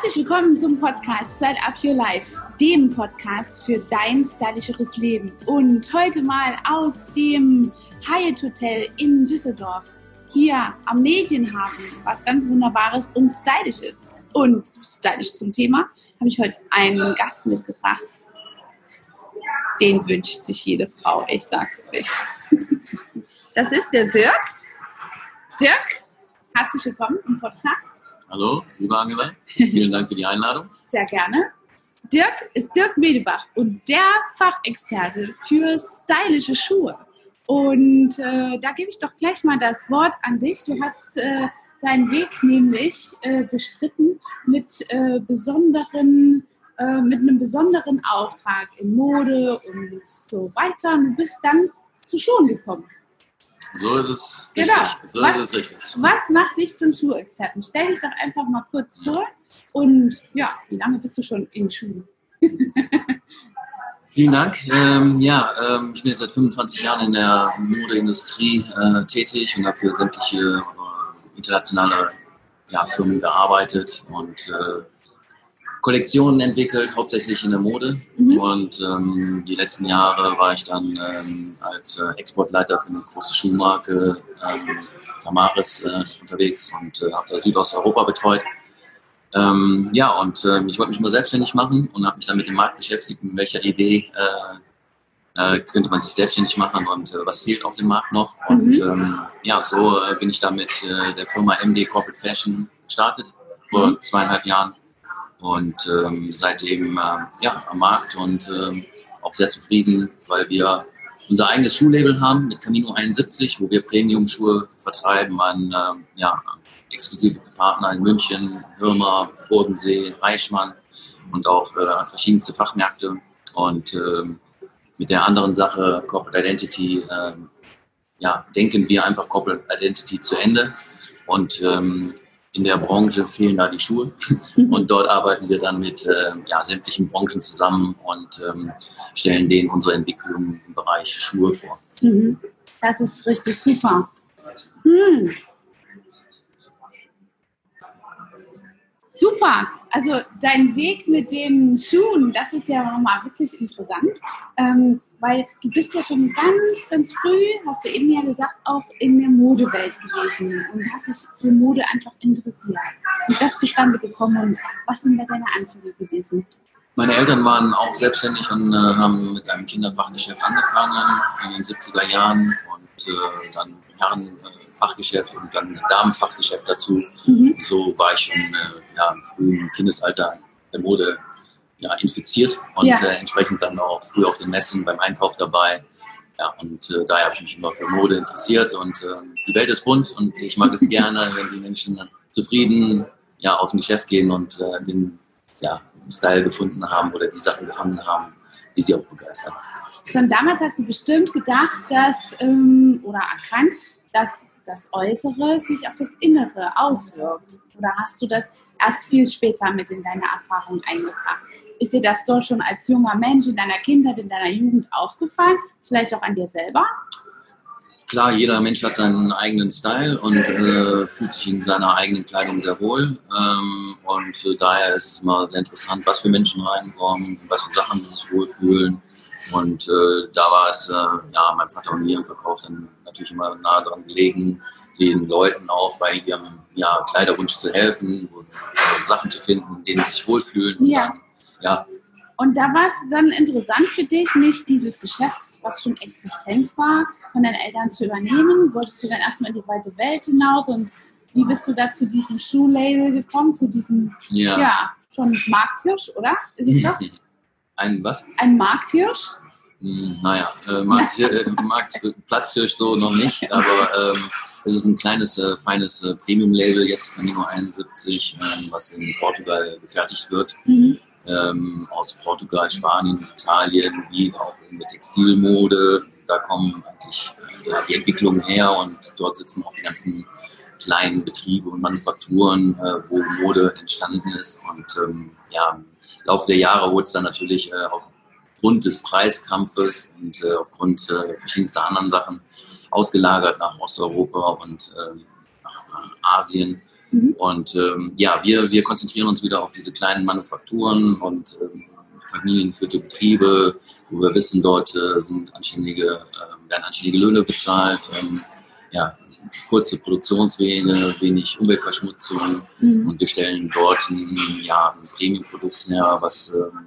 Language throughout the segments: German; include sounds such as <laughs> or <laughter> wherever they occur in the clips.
Herzlich willkommen zum Podcast Style Up Your Life, dem Podcast für dein stylischeres Leben. Und heute mal aus dem Hyatt Hotel in Düsseldorf, hier am Medienhafen, was ganz Wunderbares und stylisch ist. Und stylisch zum Thema habe ich heute einen Gast mitgebracht. Den wünscht sich jede Frau, ich sag's euch. Das ist der Dirk. Dirk, herzlich willkommen im Podcast. Hallo, liebe Angela. Vielen Dank für die Einladung. Sehr gerne. Dirk ist Dirk Medebach und der Fachexperte für stylische Schuhe. Und äh, da gebe ich doch gleich mal das Wort an dich. Du hast äh, deinen Weg nämlich äh, bestritten mit äh, besonderen, äh, mit einem besonderen Auftrag in Mode und so weiter. Und du bist dann zu Schuhen gekommen. So ist es Genau. richtig. So Was- ist es richtig. Was macht dich zum Schuhexperten? Stell dich doch einfach mal kurz vor. Und ja, wie lange bist du schon in Schuhen? <laughs> Vielen Dank. Ähm, ja, ähm, ich bin jetzt seit 25 Jahren in der Modeindustrie äh, tätig und habe für sämtliche äh, internationale ja, Firmen gearbeitet und äh, Kollektionen entwickelt, hauptsächlich in der Mode. Mhm. Und ähm, die letzten Jahre war ich dann ähm, als äh, Exportleiter für eine große Schuhmarke ähm, Tamaris äh, unterwegs und äh, habe da Südosteuropa betreut. Ähm, ja, und ähm, ich wollte mich mal selbstständig machen und habe mich dann mit dem Markt beschäftigt, mit welcher Idee äh, äh, könnte man sich selbstständig machen und äh, was fehlt auf dem Markt noch. Und Mhm. ähm, ja, so bin ich dann mit der Firma MD Corporate Fashion gestartet vor Mhm. zweieinhalb Jahren und ähm, seitdem äh, ja, am Markt und ähm, auch sehr zufrieden, weil wir unser eigenes Schuhlabel haben mit Camino 71, wo wir Premium-Schuhe vertreiben an ähm, ja, exklusive Partner in München, Hirmer, Bodensee, Reichmann und auch äh, verschiedenste Fachmärkte. Und ähm, mit der anderen Sache, Corporate Identity, ähm, ja, denken wir einfach Corporate Identity zu Ende. Und ähm, in der Branche fehlen da die Schuhe. Und dort arbeiten wir dann mit äh, ja, sämtlichen Branchen zusammen und ähm, stellen denen unsere Entwicklung im Bereich Schuhe vor. Mhm. Das ist richtig super. Hm. Super. Also dein Weg mit den Schuhen, das ist ja nochmal wirklich interessant, ähm, weil du bist ja schon ganz, ganz früh, hast du eben ja gesagt, auch in der Modewelt gewesen und hast dich für Mode einfach interessiert. Wie ist das zustande gekommen und was sind da deine Anfänge gewesen? Meine Eltern waren auch selbstständig und äh, haben mit einem Kinderfachgeschäft angefangen in den 70er Jahren und äh, dann Herrenfachgeschäft und dann Damenfachgeschäft dazu. Mhm. Und so war ich schon äh, ja, im frühen Kindesalter der Mode ja, infiziert und Ja. äh, entsprechend dann auch früh auf den Messen beim Einkauf dabei. Ja, und äh, daher habe ich mich immer für Mode interessiert und äh, die Welt ist bunt und ich mag es <laughs> gerne, wenn die Menschen zufrieden ja, aus dem Geschäft gehen und äh, den ja, Style gefunden haben oder die Sachen gefunden haben, die sie auch begeistern. Schon damals hast du bestimmt gedacht, dass, ähm, oder erkannt, dass das Äußere sich auf das Innere auswirkt. Oder hast du das erst viel später mit in deine Erfahrung eingebracht? Ist dir das dort schon als junger Mensch in deiner Kindheit, in deiner Jugend aufgefallen? Vielleicht auch an dir selber? Klar, jeder Mensch hat seinen eigenen Style und äh, fühlt sich in seiner eigenen Kleidung sehr wohl. Ähm, und äh, daher ist es mal sehr interessant, was für Menschen reinkommen, was für Sachen sie sich wohlfühlen. Und äh, da war es, äh, ja, mein Vater und mir im Verkauf dann natürlich immer nah dran gelegen, den Leuten auch bei ihrem ja, Kleiderwunsch zu helfen, äh, Sachen zu finden, in denen sie sich wohlfühlen. Und Ja. Dann, ja, Und da war es dann interessant für dich, nicht dieses Geschäft, was schon existent war, von deinen Eltern zu übernehmen? Wolltest du dann erstmal in die weite Welt hinaus und wie bist du da zu diesem Schuhlabel gekommen, zu diesem, ja, ja. schon Markthirsch, oder? Ist es doch <laughs> Ein was? ein Markthirsch? Hm, Naja, äh, Markt, <laughs> äh, Markt Platzhirsch so noch nicht, aber ähm, es ist ein kleines, äh, feines äh, Premium-Label, jetzt Camino 71, ähm, was in Portugal gefertigt wird. Mhm. Ähm, aus Portugal, Spanien, Italien, wie auch in der Textilmode. Da kommen eigentlich äh, ja, die Entwicklungen her und dort sitzen auch die ganzen kleinen Betriebe und Manufakturen, äh, wo Mode entstanden ist. Und ähm, ja, im Laufe der Jahre wurde es dann natürlich äh, aufgrund des Preiskampfes und äh, aufgrund äh, verschiedenster anderen Sachen ausgelagert nach Osteuropa und ähm, nach Asien. Mhm. Und ähm, ja, wir, wir konzentrieren uns wieder auf diese kleinen Manufakturen und ähm, familiengeführte Betriebe, wo wir wissen, dort äh, sind anständige, äh, werden anständige Löhne bezahlt. Ähm, ja, kurze Produktionswege, wenig Umweltverschmutzung mhm. und wir stellen dort ein, ja, ein Premium-Produkt her, was ähm,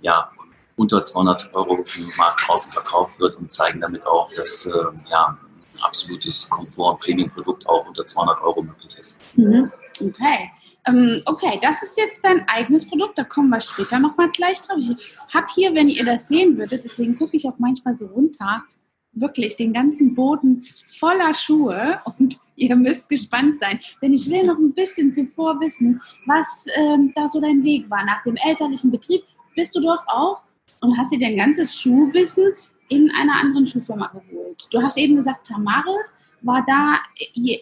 ja, unter 200 Euro im Markt draußen verkauft wird und zeigen damit auch, dass äh, ja, absolutes Komfort-Premium-Produkt auch unter 200 Euro möglich ist. Mhm. Okay. Ähm, okay, das ist jetzt dein eigenes Produkt, da kommen wir später nochmal gleich drauf. Ich habe hier, wenn ihr das sehen würdet, deswegen gucke ich auch manchmal so runter, wirklich den ganzen Boden voller Schuhe <laughs> und ihr müsst gespannt sein, denn ich will noch ein bisschen zuvor wissen, was ähm, da so dein Weg war. Nach dem elterlichen Betrieb bist du doch auch und hast dir dein ganzes Schuhwissen in einer anderen Schuhfirma geholt. Du hast eben gesagt, Tamaris war da äh,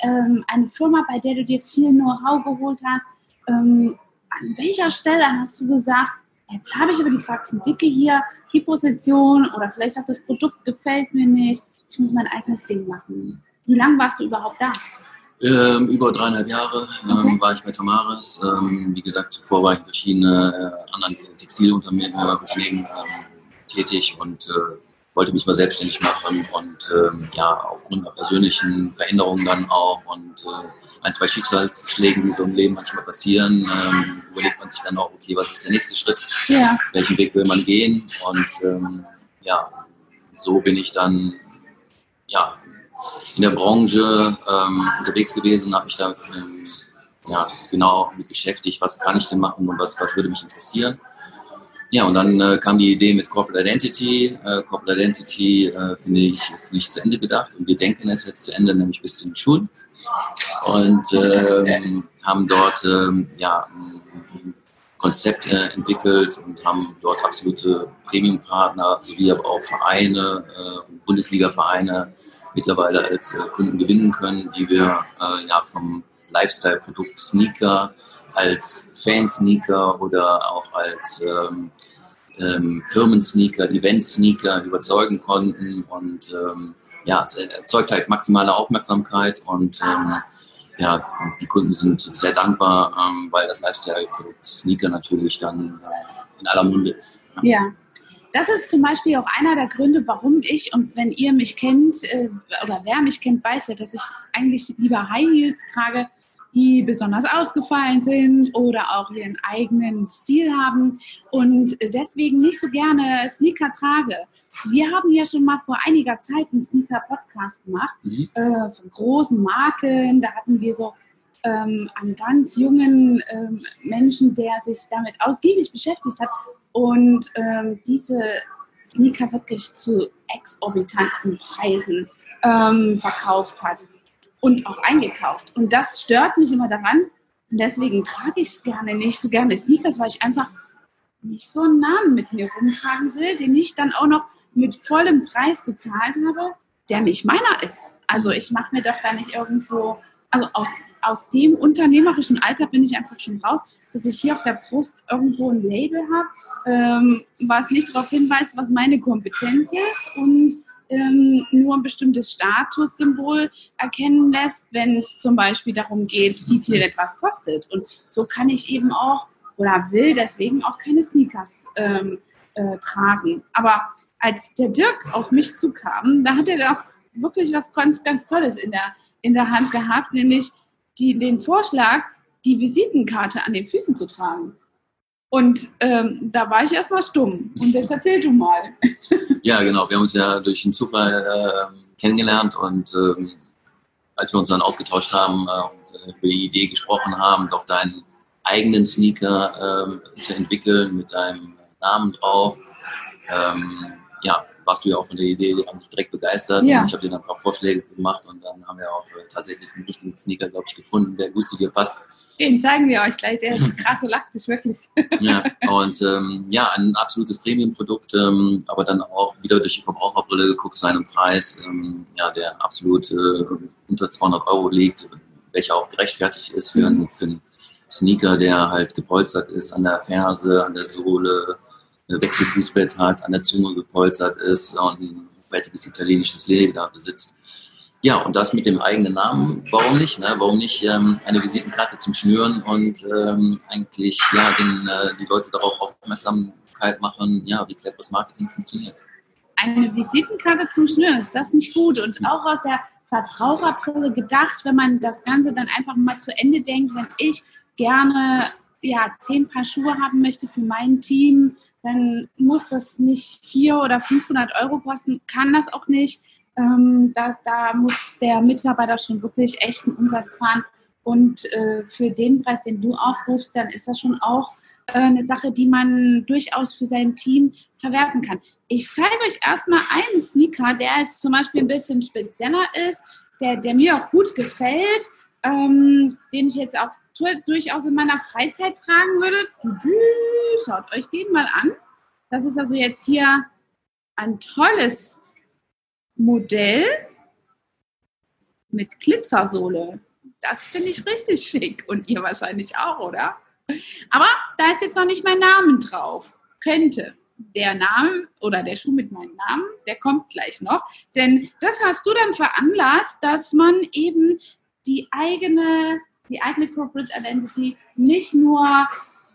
eine Firma, bei der du dir viel Know-how geholt hast. Ähm, an welcher Stelle hast du gesagt, jetzt habe ich aber die Faxendicke hier, die Position oder vielleicht auch das Produkt gefällt mir nicht, ich muss mein eigenes Ding machen. Wie lange warst du überhaupt da? Ähm, über dreieinhalb Jahre ähm, okay. war ich bei Tamaris. Ähm, wie gesagt, zuvor war ich in verschiedenen äh, anderen Textilunternehmen äh, ähm, tätig und äh, wollte mich mal selbstständig machen und ähm, ja, aufgrund der persönlichen Veränderungen dann auch und äh, ein, zwei Schicksalsschlägen, die so im Leben manchmal passieren, ähm, überlegt man sich dann auch, okay, was ist der nächste Schritt? Ja. Welchen Weg will man gehen? Und ähm, ja, so bin ich dann ja, in der Branche ähm, unterwegs gewesen, habe mich da ähm, ja, genau mit beschäftigt, was kann ich denn machen und was, was würde mich interessieren. Ja, und dann äh, kam die Idee mit Corporate Identity. Äh, Corporate Identity, äh, finde ich, ist nicht zu Ende gedacht und wir denken es jetzt zu Ende, nämlich bis zu den Schulen und ähm, haben dort ähm, ja, ein Konzept äh, entwickelt und haben dort absolute Premium-Partner sowie aber auch Vereine, äh, Bundesliga-Vereine mittlerweile als äh, Kunden gewinnen können, die wir ja vom Lifestyle-Produkt Sneaker als Fan-Sneaker oder auch als ähm, ähm, Firmen-Sneaker, Event-Sneaker überzeugen konnten und ähm, ja, es erzeugt halt maximale Aufmerksamkeit und ähm, ja, die Kunden sind sehr dankbar, ähm, weil das Lifestyle-Produkt Sneaker natürlich dann äh, in aller Munde ist. Ja. Das ist zum Beispiel auch einer der Gründe, warum ich, und wenn ihr mich kennt, äh, oder wer mich kennt, weiß ja, dass ich eigentlich lieber High Heels trage, die besonders ausgefallen sind oder auch ihren eigenen Stil haben und deswegen nicht so gerne Sneaker trage. Wir haben ja schon mal vor einiger Zeit einen Sneaker-Podcast gemacht mhm. äh, von großen Marken. Da hatten wir so ähm, einen ganz jungen ähm, Menschen, der sich damit ausgiebig beschäftigt hat und ähm, diese Sneaker wirklich zu exorbitanten Preisen ähm, verkauft hat und auch eingekauft. Und das stört mich immer daran. Und deswegen trage ich gerne nicht so gerne Sneakers, weil ich einfach nicht so einen Namen mit mir rumtragen will, den ich dann auch noch mit vollem Preis bezahlt habe, der nicht meiner ist. Also ich mache mir doch da nicht irgendwo, also aus, aus dem unternehmerischen Alter bin ich einfach schon raus, dass ich hier auf der Brust irgendwo ein Label habe, ähm, was nicht darauf hinweist, was meine Kompetenz ist und ähm, nur ein bestimmtes Statussymbol erkennen lässt, wenn es zum Beispiel darum geht, wie viel etwas kostet. Und so kann ich eben auch oder will deswegen auch keine Sneakers ähm, äh, tragen. Aber als der Dirk auf mich zukam, da hat er doch wirklich was ganz, ganz Tolles in der, in der Hand gehabt, nämlich die, den Vorschlag, die Visitenkarte an den Füßen zu tragen. Und ähm, da war ich erstmal stumm. Und jetzt erzähl du mal. <laughs> Ja, genau. Wir haben uns ja durch einen Zufall äh, kennengelernt und ähm, als wir uns dann ausgetauscht haben äh, und äh, über die Idee gesprochen haben, doch deinen eigenen Sneaker äh, zu entwickeln mit deinem Namen drauf, ähm, ja, warst du ja auch von der Idee eigentlich direkt begeistert. Ja. Und ich habe dir dann ein paar Vorschläge gemacht und dann haben wir auch äh, tatsächlich einen richtigen Sneaker, glaube ich, gefunden, der gut zu dir passt. Den zeigen wir euch gleich, der ist krasse laktisch, wirklich. <laughs> ja, und ähm, ja, ein absolutes Premium-Produkt, ähm, aber dann auch wieder durch die Verbraucherbrille geguckt, seinen Preis, ähm, ja, der absolut äh, unter 200 Euro liegt, welcher auch gerechtfertigt ist für, einen, für einen Sneaker, der halt gepolstert ist an der Ferse, an der Sohle, Wechselfußbett hat, an der Zunge gepolstert ist und ein wertiges italienisches Leder besitzt. Ja, und das mit dem eigenen Namen, warum nicht? Ne? Warum nicht ähm, eine Visitenkarte zum Schnüren und ähm, eigentlich ja, den, äh, die Leute darauf Aufmerksamkeit machen, ja, wie cleveres Marketing funktioniert. Eine Visitenkarte zum Schnüren, ist das nicht gut? Und auch aus der Verbraucherbrille gedacht, wenn man das Ganze dann einfach mal zu Ende denkt, wenn ich gerne ja, zehn Paar Schuhe haben möchte für mein Team, dann muss das nicht 400 oder 500 Euro kosten, kann das auch nicht. Ähm, da, da, muss der Mitarbeiter schon wirklich echten Umsatz fahren. Und äh, für den Preis, den du aufrufst, dann ist das schon auch äh, eine Sache, die man durchaus für sein Team verwerten kann. Ich zeige euch erstmal einen Sneaker, der jetzt zum Beispiel ein bisschen spezieller ist, der, der mir auch gut gefällt, ähm, den ich jetzt auch durchaus in meiner Freizeit tragen würde. Schaut euch den mal an. Das ist also jetzt hier ein tolles Modell mit Glitzersohle. Das finde ich richtig schick und ihr wahrscheinlich auch, oder? Aber da ist jetzt noch nicht mein Name drauf. Könnte. Der Name oder der Schuh mit meinem Namen, der kommt gleich noch. Denn das hast du dann veranlasst, dass man eben die eigene, die eigene Corporate Identity nicht nur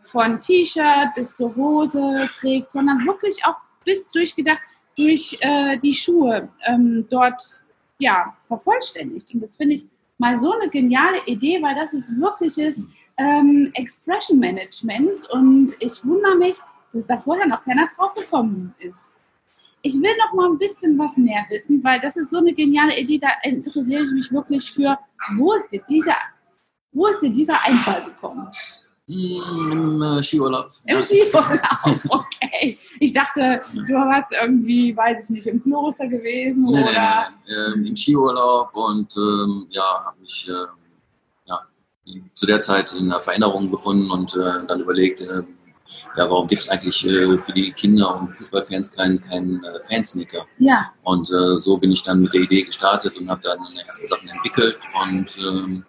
von T-Shirt bis zur Hose trägt, sondern wirklich auch bis durchgedacht durch äh, die Schuhe ähm, dort ja, vervollständigt. Und das finde ich mal so eine geniale Idee, weil das ist wirkliches ähm, Expression Management und ich wundere mich, dass da vorher noch keiner drauf gekommen ist. Ich will noch mal ein bisschen was mehr wissen, weil das ist so eine geniale Idee, da interessiere ich mich wirklich für, wo ist dir dieser, wo ist dir dieser Einfall gekommen? Im äh, Skiurlaub. Im. Skiurlaub, <laughs> okay. Ich dachte, du warst irgendwie, weiß ich nicht, im Kloster gewesen nee, oder? Nee, nee. Ähm, Im Skiurlaub und ähm, ja, habe mich äh, ja, zu der Zeit in einer Veränderung befunden und äh, dann überlegt, äh, ja, warum gibt es eigentlich äh, für die Kinder und Fußballfans keinen kein, äh, Fansneaker? Ja. Und so bin ich dann mit der Idee gestartet und habe dann die ersten Sachen entwickelt und ähm,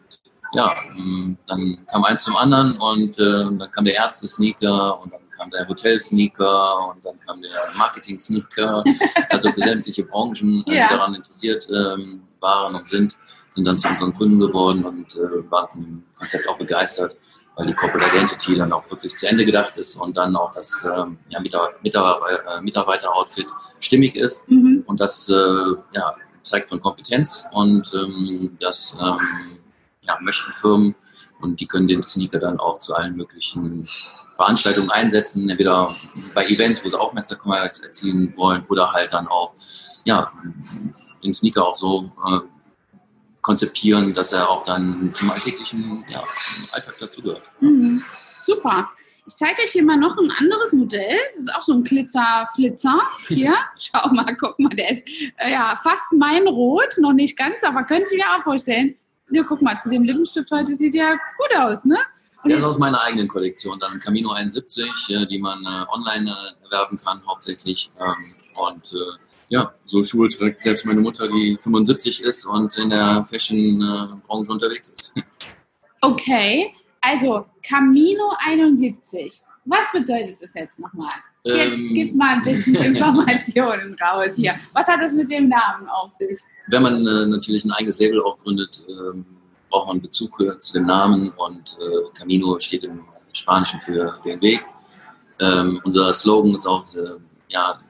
ja, ähm, dann kam eins zum anderen und äh, dann kam der Ärzte-Sneaker und dann kam der Hotel-Sneaker und dann kam der Marketing-Sneaker. <laughs> Also für sämtliche Branchen, äh, ja. die daran interessiert ähm, waren und sind, sind dann zu unseren Kunden geworden und äh, waren von dem Konzept auch begeistert, weil die Corporate Identity dann auch wirklich zu Ende gedacht ist und dann auch das ähm, ja, äh, Mitarbeiter-Outfit stimmig ist mhm. und das äh, ja, zeigt von Kompetenz und ähm, das ähm, ja, möchten Firmen und die können den Sneaker dann auch zu allen möglichen Veranstaltungen einsetzen, entweder bei Events, wo sie Aufmerksamkeit erzielen wollen oder halt dann auch ja, den Sneaker auch so äh, konzipieren, dass er auch dann zum alltäglichen ja, Alltag dazugehört. Mhm. Super. Ich zeige euch hier mal noch ein anderes Modell. Das ist auch so ein Glitzer-Flitzer. Hier, <laughs> schau mal, guck mal, der ist äh, ja fast mein Rot, noch nicht ganz, aber könnte ich mir auch vorstellen. Ja, guck mal, zu dem Lippenstift heute sieht ja gut aus, ne? Und das ist aus meiner eigenen Kollektion, dann Camino 71, die man äh, online äh, kann hauptsächlich. Ähm, und äh, ja, so Schuhe trägt selbst meine Mutter, die 75 ist und in der Fashion-Branche unterwegs ist. <laughs> Okay, also Camino 71. Was bedeutet das jetzt nochmal? Jetzt ähm, gib mal ein bisschen <laughs> Informationen raus hier. Was hat das mit dem Namen auf sich? Wenn man äh, natürlich ein eigenes Label auch gründet, äh, braucht man Bezug äh, zu dem Namen und äh, Camino steht im Spanischen für den Weg. Ähm, unser Slogan ist auch, äh, ja,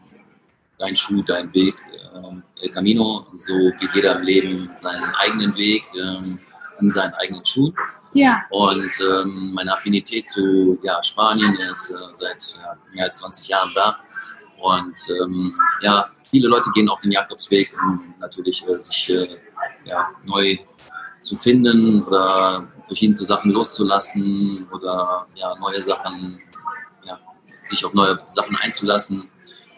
dein Schuh, dein Weg, äh, El Camino. Und so geht jeder im Leben seinen eigenen Weg. In seinen eigenen Schuhen. Ja. Und ähm, meine Affinität zu ja, Spanien ist äh, seit ja, mehr als 20 Jahren da. Und ähm, ja, viele Leute gehen auch den Jakobsweg, um natürlich äh, sich äh, ja, neu zu finden oder verschiedenste Sachen loszulassen oder ja, neue Sachen, ja, sich auf neue Sachen einzulassen.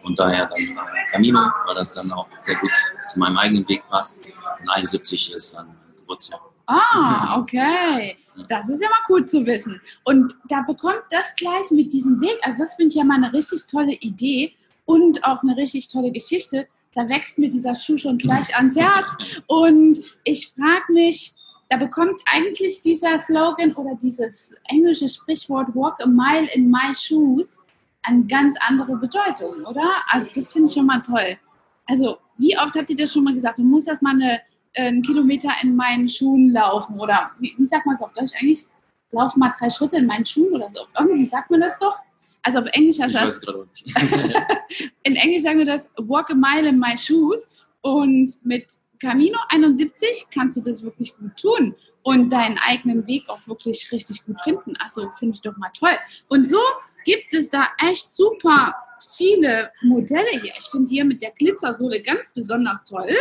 Und daher dann äh, Camino, weil das dann auch sehr gut zu meinem eigenen Weg passt. Und 71 ist dann Geburtsjahr. Ah, <laughs> okay. Das ist ja mal gut zu wissen. Und da bekommt das gleich mit diesem Weg, also das finde ich ja mal eine richtig tolle Idee und auch eine richtig tolle Geschichte. Da wächst mir dieser Schuh schon gleich ans <laughs> Herz. Und ich frage mich, da bekommt eigentlich dieser Slogan oder dieses englische Sprichwort Walk a mile in my shoes eine ganz andere Bedeutung, oder? Also das finde ich schon mal toll. Also wie oft habt ihr das schon mal gesagt? Du musst erst mal eine einen Kilometer in meinen Schuhen laufen oder wie, wie sagt man es auf Deutsch eigentlich? Lauf mal drei Schritte in meinen Schuhen oder so. Irgendwie sagt man das doch. Also auf Englisch heißt das. <laughs> in Englisch sagen wir das Walk a mile in my shoes. Und mit Camino 71 kannst du das wirklich gut tun und deinen eigenen Weg auch wirklich richtig gut finden. Also finde ich doch mal toll. Und so gibt es da echt super viele Modelle hier. Ich finde hier mit der Glitzersohle ganz besonders toll.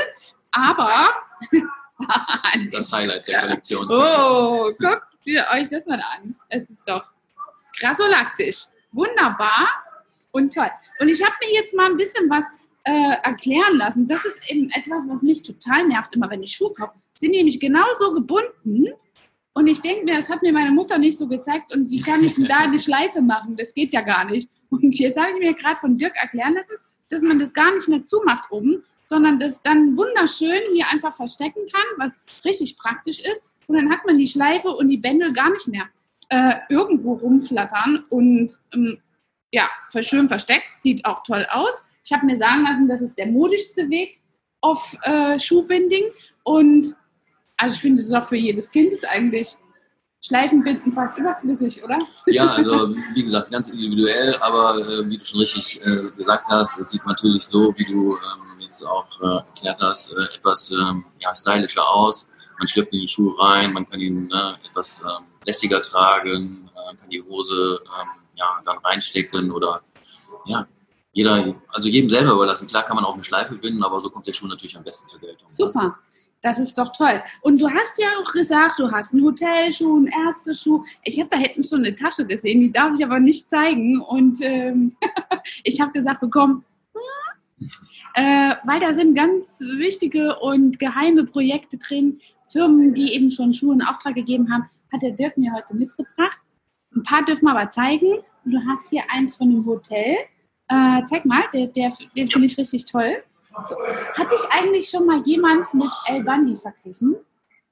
Aber <laughs> Das Highlight der Kollektion. Oh, guckt ihr euch das mal an. Es ist doch krassolaktisch. Wunderbar und toll. Und ich habe mir jetzt mal ein bisschen was äh, erklären lassen. Das ist eben etwas, was mich total nervt, immer wenn ich Schuhe kaufe. Sind nämlich genauso gebunden. Und ich denke mir, das hat mir meine Mutter nicht so gezeigt. Und wie kann ich denn da eine Schleife machen? Das geht ja gar nicht. Und jetzt habe ich mir gerade von Dirk erklären lassen, dass man das gar nicht mehr zumacht oben, sondern das dann wunderschön hier einfach verstecken kann, was richtig praktisch ist. Und dann hat man die Schleife und die Bändel gar nicht mehr äh, irgendwo rumflattern und ähm, ja, schön versteckt, sieht auch toll aus. Ich habe mir sagen lassen, das ist der modischste Weg auf äh, Schuhbinding und also ich finde, es ist auch für jedes Kind ist eigentlich Schleifenbinden fast überflüssig, oder? Ja, also wie gesagt, ganz individuell, aber äh, wie du schon richtig äh, gesagt hast, es sieht natürlich so, wie du ähm, jetzt auch äh, erklärt hast, äh, etwas ähm, ja, stylischer aus. Man schleppt in die Schuhe rein, man kann ihn ne, etwas ähm, lässiger tragen, äh, kann die Hose ähm, ja, dann reinstecken oder ja, jeder, also jedem selber überlassen. Klar kann man auch eine Schleife binden, aber so kommt der Schuh natürlich am besten zur Geltung. Super. Das ist doch toll. Und du hast ja auch gesagt, du hast einen Hotelschuh, einen Ärzteschuh. Ich habe da hinten schon eine Tasche gesehen, die darf ich aber nicht zeigen. Und ähm, <laughs> ich habe gesagt bekommen, äh, weil da sind ganz wichtige und geheime Projekte drin, Firmen, die eben schon Schuhe in Auftrag gegeben haben, hat der Dirk mir heute mitgebracht. Ein paar dürfen wir aber zeigen. Du hast hier eins von einem Hotel. Äh, zeig mal, der, der, den finde ich richtig toll. So. Hat dich eigentlich schon mal jemand mit El Bandi verglichen?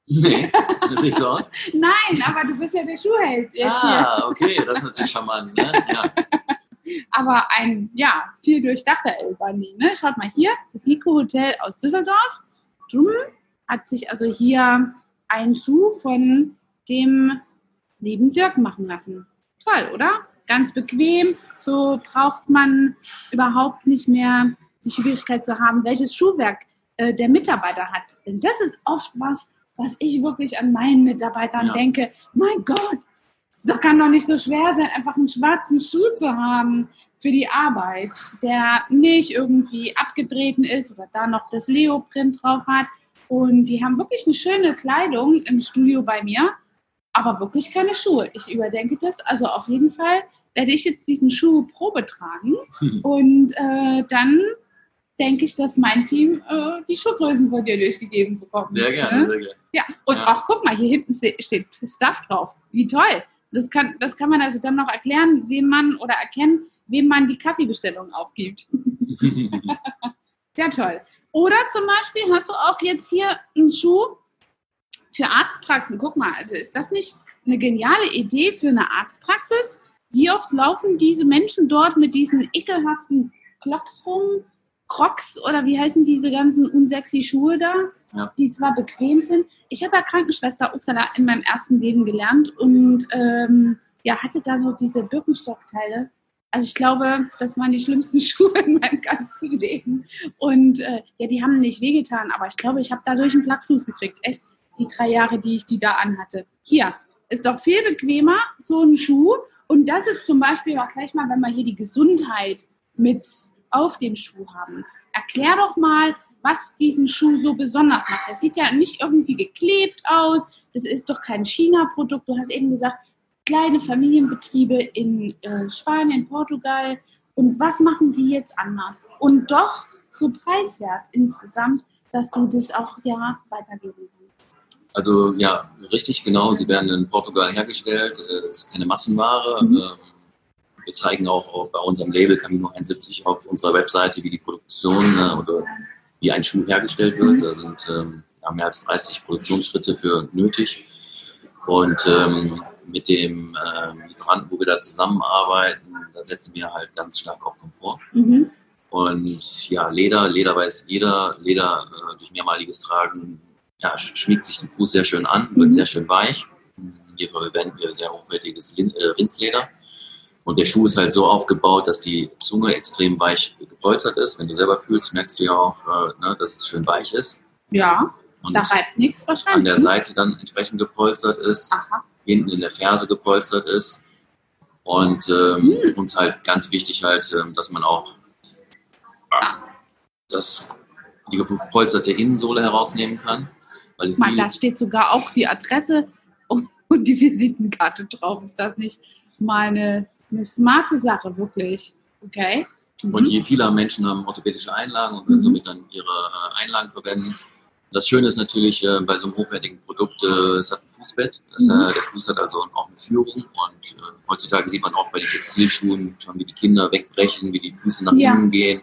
Nee, <laughs> das sieht so aus. Nein, aber du bist ja der Schuhheld. Ah, okay, das ist natürlich charmant. Ne? Ja. <laughs> Aber ein, ja, viel durchdachter El Bandi. Ne? Schaut mal hier, das Nico Hotel aus Düsseldorf. Drum hat sich also hier ein Schuh von dem lieben Dirk machen lassen. Toll, oder? Ganz bequem. So braucht man überhaupt nicht mehr die Schwierigkeit zu haben, welches Schuhwerk äh, der Mitarbeiter hat. Denn das ist oft was, was ich wirklich an meinen Mitarbeitern Ja. denke. Mein Gott, es kann doch nicht so schwer sein, einfach einen schwarzen Schuh zu haben für die Arbeit, der nicht irgendwie abgetreten ist oder da noch das Leo-Print drauf hat. Und die haben wirklich eine schöne Kleidung im Studio bei mir, aber wirklich keine Schuhe. Ich überdenke das. Also auf jeden Fall werde ich jetzt diesen Schuh Probe tragen <laughs> und äh, dann denke ich, dass mein Team äh, die Schuhgrößen von dir durchgegeben bekommt. Sehr gerne, ne? sehr gerne. Ja, und Ja. auch guck mal, hier hinten ste- steht Stuff drauf. Wie toll. Das kann, das kann man also dann noch erklären, wem man oder erkennen, wem man die Kaffeebestellung aufgibt. <laughs> Sehr toll. Oder zum Beispiel hast du auch jetzt hier einen Schuh für Arztpraxen. Guck mal, also ist das nicht eine geniale Idee für eine Arztpraxis? Wie oft laufen diese Menschen dort mit diesen ekelhaften Clocks rum? Crocs oder wie heißen diese ganzen unsexy Schuhe da? Ja. Die zwar bequem sind. Ich habe ja Krankenschwester Upsala in meinem ersten Leben gelernt und ähm, ja, hatte da so diese Birkenstockteile. Also ich glaube, das waren die schlimmsten <laughs> Schuhe in meinem ganzen Leben. Und äh, ja, die haben nicht wehgetan, aber ich glaube, ich habe dadurch einen Plattfuß gekriegt. Echt, die drei Jahre, die ich die da anhatte. Hier, ist doch viel bequemer, so ein Schuh. Und das ist zum Beispiel auch gleich mal, wenn wir hier die Gesundheit mit auf dem Schuh haben. Erklär doch mal, was diesen Schuh so besonders macht. Das sieht ja nicht irgendwie geklebt aus. Das ist doch kein China-Produkt. Du hast eben gesagt, kleine Familienbetriebe in äh, Spanien, Portugal. Und was machen die jetzt anders? Und doch so preiswert insgesamt, dass du das auch ja weitergeben kannst. Also ja, richtig, genau. Sie werden in Portugal hergestellt. äh, Es ist keine Massenware. Mhm. Ähm, Wir zeigen auch bei unserem Label Camino 71 auf unserer Webseite, wie die Produktion äh, oder wie ein Schuh hergestellt wird. Mhm. Da sind ähm, mehr als 30 Produktionsschritte für nötig. Und ähm, mit dem ähm, Lieferanten, wo wir da zusammenarbeiten, da setzen wir halt ganz stark auf Komfort. Mhm. Und ja, Leder, Leder weiß jeder, Leder äh, durch mehrmaliges Tragen ja, schmiegt sich den Fuß sehr schön an, wird mhm. sehr schön weich. Hier verwenden wir sehr hochwertiges äh, Rindsleder. Und der Schuh ist halt so aufgebaut, dass die Zunge extrem weich gepolstert ist. Wenn du selber fühlst, merkst du ja auch, äh, ne, dass es schön weich ist. Ja, und da reibt nichts wahrscheinlich. An der Seite dann entsprechend gepolstert ist, Aha. hinten in der Ferse gepolstert ist. Und ähm, hm. uns halt ganz wichtig halt, ähm, dass man auch ja. das, die gepolsterte Innensohle herausnehmen kann. Weil Mal, da steht sogar auch die Adresse und die Visitenkarte drauf. Ist das nicht mal eine, smarte Sache, wirklich? Okay. Mhm. Und je viele Menschen haben orthopädische Einlagen und können mhm. somit dann ihre äh, Einlagen verwenden. Das Schöne ist natürlich äh, bei so einem hochwertigen Produkt, äh, es hat ein Fußbett. Das, mhm. äh, der Fuß hat also auch eine Führung. Und äh, heutzutage sieht man oft bei den Textilschuhen schon, wie die Kinder wegbrechen, wie die Füße nach ja. innen gehen.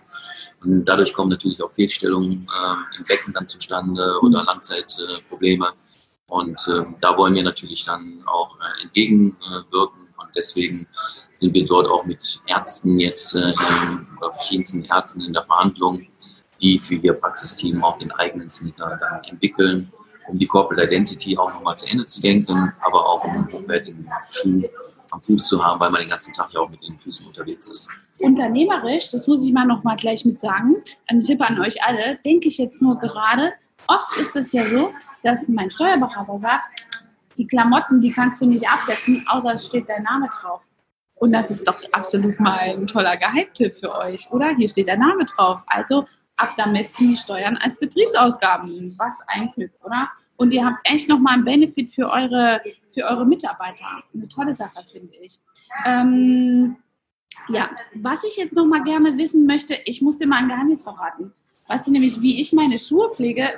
Und dadurch kommen natürlich auch Fehlstellungen äh, im Becken dann zustande oder mhm. Langzeitprobleme. und äh, da wollen wir natürlich dann auch äh, entgegenwirken. Und deswegen sind wir dort auch mit Ärzten jetzt äh, oder verschiedensten Ärzten in der Verhandlung, die für ihr Praxisteam auch den eigenen Sneaker dann entwickeln, um die Corporate Identity auch nochmal zu Ende zu denken, aber auch um einen hochwertigen Schuh am Fuß zu haben, weil man den ganzen Tag ja auch mit den Füßen unterwegs ist. Unternehmerisch, das muss ich mal nochmal gleich mit sagen, ein Tipp an euch alle, denke ich jetzt nur gerade, oft ist es ja so, dass mein Steuerberater sagt, die Klamotten, die kannst du nicht absetzen, außer es steht dein Name drauf. Und das ist doch absolut mal ein toller Geheimtipp für euch, oder? Hier steht der Name drauf. Also ab damit die Steuern als Betriebsausgaben. Was ein Glück, oder? Und ihr habt echt nochmal einen Benefit für eure, für eure Mitarbeiter. Eine tolle Sache, finde ich. Ähm, ja, was ich jetzt nochmal gerne wissen möchte, ich muss dir mal ein Geheimnis verraten. Weißt du nämlich, wie ich meine Schuhe pflege?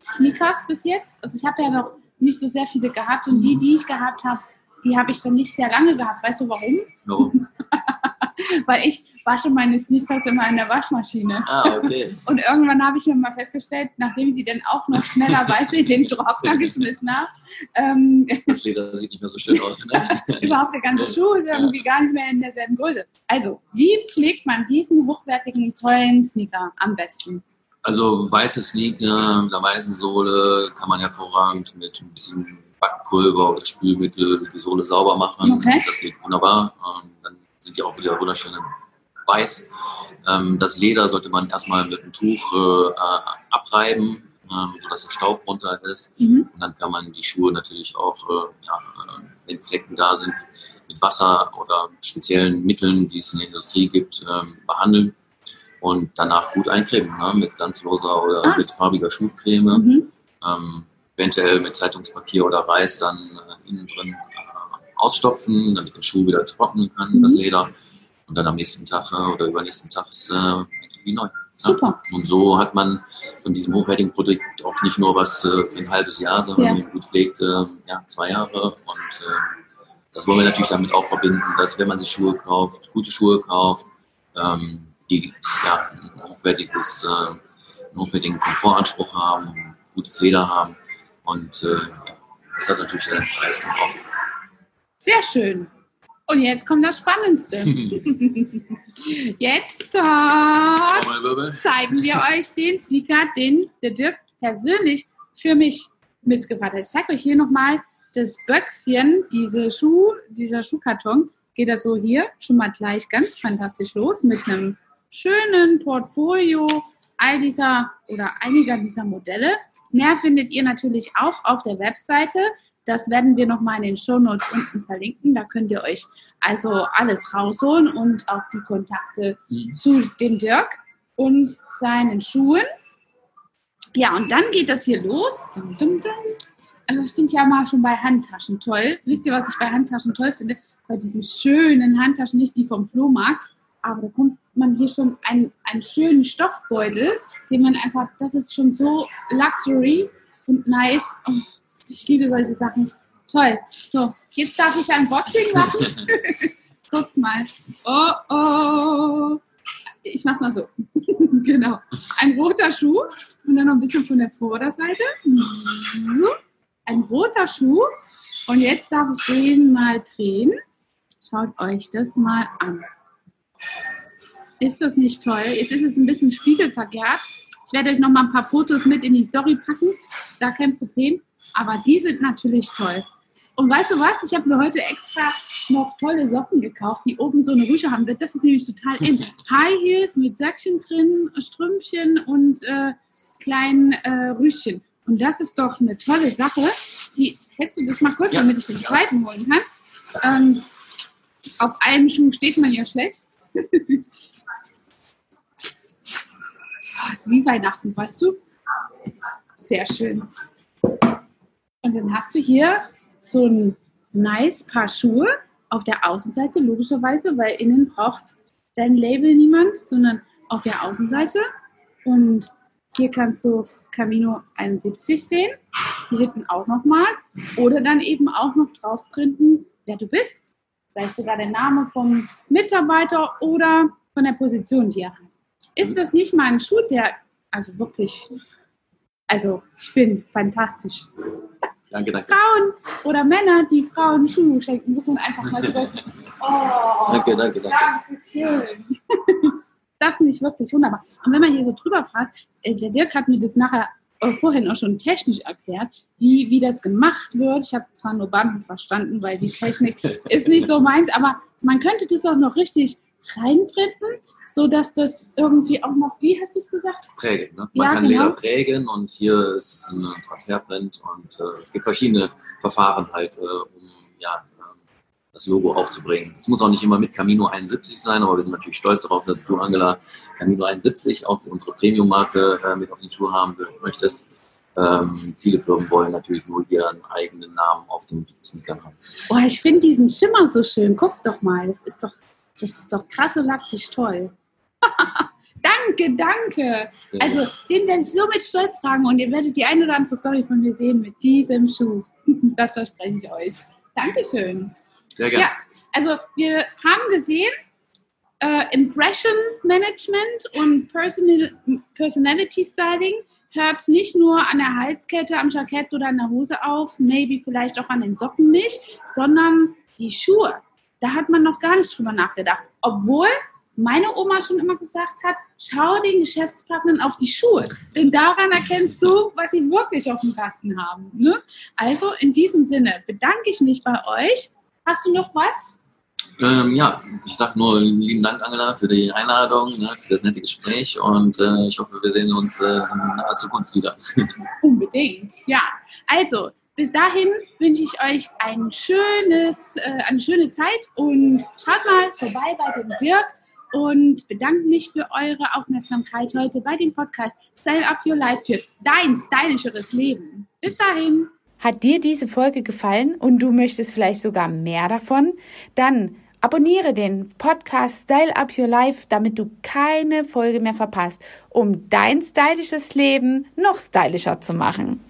Sneakers bis jetzt. Also ich habe ja noch nicht so sehr viele gehabt und die, die ich gehabt habe, die habe ich dann nicht sehr lange gehabt. Weißt du warum? Warum? <laughs> Weil ich wasche meine Sneakers immer in der Waschmaschine. Ah, okay. <laughs> Und irgendwann habe ich mir mal festgestellt, nachdem ich sie dann auch noch schnellerweise in den Trockner geschmissen habe. Ähm, <laughs> das Leder sieht nicht mehr so schön aus, ne? überhaupt der ganze Schuh ist irgendwie gar nicht mehr in derselben Größe. Also, wie pflegt man diesen hochwertigen, tollen Sneaker am besten? Also weiße Sneaker mit einer weißen Sohle kann man hervorragend mit ein bisschen Backpulver oder Spülmittel die Sohle sauber machen. Okay. Das geht wunderbar. Und dann sind die auch wieder wunderschön weiß. Ähm, das Leder sollte man erstmal mit einem Tuch äh, abreiben, äh, sodass der Staub runter ist. Mhm. Und dann kann man die Schuhe natürlich auch, äh, ja, äh, wenn Flecken da sind, mit Wasser oder speziellen Mitteln, die es in der Industrie gibt, ähm, behandeln und danach gut eincremen, ne? mit glanzloser oder ah. mit farbiger Schuhcreme. Mhm. Ähm, eventuell mit Zeitungspapier oder Reis dann äh, innen drin äh, ausstopfen, damit der Schuh wieder trocknen kann, mhm. das Leder. Und dann am nächsten Tag äh, oder übernächsten Tag ist äh, wie neu. Super. Und so hat man von diesem hochwertigen Produkt auch nicht nur was äh, für ein halbes Jahr, sondern ja. gut pflegt, äh, ja, zwei Jahre. Und äh, das wollen wir natürlich damit auch verbinden, dass wenn man sich Schuhe kauft, gute Schuhe kauft, ähm, die ja, ein hochwertiges, äh, einen hochwertigen Komfortanspruch haben, gutes Leder haben. Und äh, das hat natürlich seinen Preis dann auch. Sehr schön. Und jetzt kommt das Spannendste. <laughs> jetzt äh, zeigen wir <laughs> euch den Sneaker, den der Dirk persönlich für mich mitgebracht hat. Ich zeige euch hier nochmal das Böckschen, diese Schuh, dieser Schuhkarton. Geht das so hier schon mal gleich ganz fantastisch los mit einem schönen Portfolio all dieser oder einiger dieser Modelle. Mehr findet ihr natürlich auch auf der Webseite. Das werden wir nochmal in den Shownotes unten verlinken. Da könnt ihr euch also alles rausholen und auch die Kontakte mhm. zu dem Dirk und seinen Schuhen. Ja, und dann geht das hier los. Also das finde ich ja mal schon bei Handtaschen toll. Wisst ihr, was ich bei Handtaschen toll finde? Bei diesen schönen Handtaschen, nicht die vom Flohmarkt, aber da kommt man hier schon einen, einen schönen Stoffbeutel, den man einfach, das ist schon so luxury und nice. Oh, ich liebe solche Sachen. Toll. So, jetzt darf ich ein Boxing machen. <laughs> Guck mal. Oh, oh. Ich mach's mal so. <laughs> genau. Ein roter Schuh und dann noch ein bisschen von der Vorderseite. Ein roter Schuh. Und jetzt darf ich den mal drehen. Schaut euch das mal an. Ist das nicht toll? Jetzt ist es ein bisschen spiegelverkehrt. Ich werde euch noch mal ein paar Fotos mit in die Story packen. gar kein Problem. Aber die sind natürlich toll. Und weißt du was? Ich habe mir heute extra noch tolle Socken gekauft, die oben so eine Rüsche haben. Das ist nämlich total in. <laughs> High Heels mit Söckchen drin, Strümpchen und äh, kleinen äh, Rüschen. Und das ist doch eine tolle Sache. Die, hättest du das mal kurz, ja. damit ich den zweiten holen kann? Ähm, auf einem Schuh steht man ja schlecht. <laughs> oh, ist wie Weihnachten, weißt du? Sehr schön. Und dann hast du hier so ein nice Paar Schuhe auf der Außenseite, logischerweise, weil innen braucht dein Label niemand, sondern auf der Außenseite. Und hier kannst du Camino 71 sehen, hier hinten auch nochmal. Oder dann eben auch noch drauf wer du bist. Vielleicht sogar der Name vom Mitarbeiter oder von der Position, die er hat. Ist das nicht mal ein Schuh, der also wirklich, also ich bin fantastisch. Danke, danke. Frauen oder Männer, die Frauen Schuhe schenken, muss man einfach mal drücken. <laughs> Oh, danke, danke, danke. Dankeschön. <laughs> Das finde ich wirklich wunderbar. Und wenn man hier so drüber fasst, äh, der Dirk hat mir das nachher äh, vorhin auch schon technisch erklärt, wie, wie das gemacht wird. Ich habe zwar nur Banden verstanden, weil die Technik <laughs> ist nicht so meins, aber man könnte das auch noch richtig reinprinten so dass das irgendwie auch noch, wie hast du es gesagt? Prägen. Ne? Man ja, kann genau. Leder prägen und hier ist es ein Transferprint und äh, es gibt verschiedene Verfahren halt, äh, um ja, äh, das Logo aufzubringen. Es muss auch nicht immer mit Camino 71 sein, aber wir sind natürlich stolz darauf, dass du, Angela, Camino 71, auch unsere Premium-Marke, äh, mit auf den Schuh haben möchtest. Ähm, viele Firmen wollen natürlich nur ihren eigenen Namen auf den Sneakern haben. Boah, ich finde diesen Schimmer so schön. Guck doch mal, das ist doch, das ist doch krass und lachtig toll. <laughs> danke, danke. Also, den werde ich so mit Stolz tragen und ihr werdet die eine oder andere Story von mir sehen mit diesem Schuh. <laughs> Das verspreche ich euch. Dankeschön. Sehr gerne. Ja, also wir haben gesehen, äh, Impression Management und Personal, Personality Styling hört nicht nur an der Halskette, am Jackett oder an der Hose auf, maybe vielleicht auch an den Socken nicht, sondern die Schuhe. Da hat man noch gar nicht drüber nachgedacht. Obwohl meine Oma schon immer gesagt hat, schau den Geschäftspartnern auf die Schuhe, denn daran erkennst du, was sie wirklich auf dem Kasten haben. Ne? Also in diesem Sinne bedanke ich mich bei euch. Hast du noch was? Ähm, ja, ich sage nur lieben Dank, Angela, für die Einladung, ne, für das nette Gespräch und äh, ich hoffe, wir sehen uns äh, in Zukunft wieder. <laughs> Unbedingt, ja. Also, bis dahin wünsche ich euch ein schönes, äh, eine schöne Zeit und schaut mal vorbei bei dem Dirk und bedanke mich für eure Aufmerksamkeit heute bei dem Podcast Style Up Your Life für dein stylischeres Leben. Bis dahin. Hat dir diese Folge gefallen und du möchtest vielleicht sogar mehr davon? Dann abonniere den Podcast Style Up Your Life, damit du keine Folge mehr verpasst, um dein stylisches Leben noch stylischer zu machen.